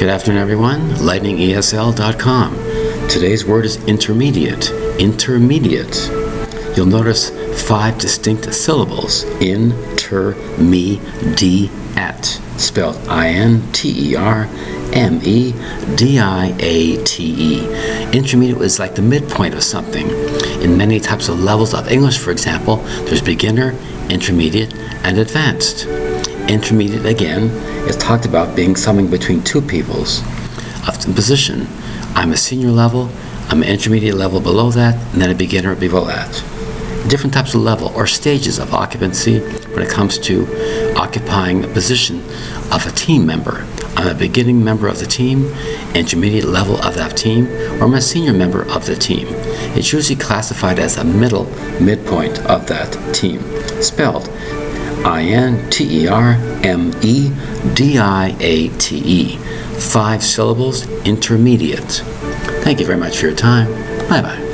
Good afternoon, everyone. LightningESL.com. Today's word is intermediate. Intermediate. You'll notice five distinct syllables. Inter, me, d, at. Spelled I N T E R M E D I A T E. Intermediate is like the midpoint of something. In many types of levels of English, for example, there's beginner, intermediate, and advanced. Intermediate, again, is talked about being something between two peoples of position. I'm a senior level, I'm an intermediate level below that, and then a beginner below that. Different types of level or stages of occupancy when it comes to occupying a position of a team member. I'm a beginning member of the team, intermediate level of that team, or I'm a senior member of the team. It's usually classified as a middle midpoint of that team, spelled I N T E R M E D I A T E. Five syllables, intermediate. Thank you very much for your time. Bye bye.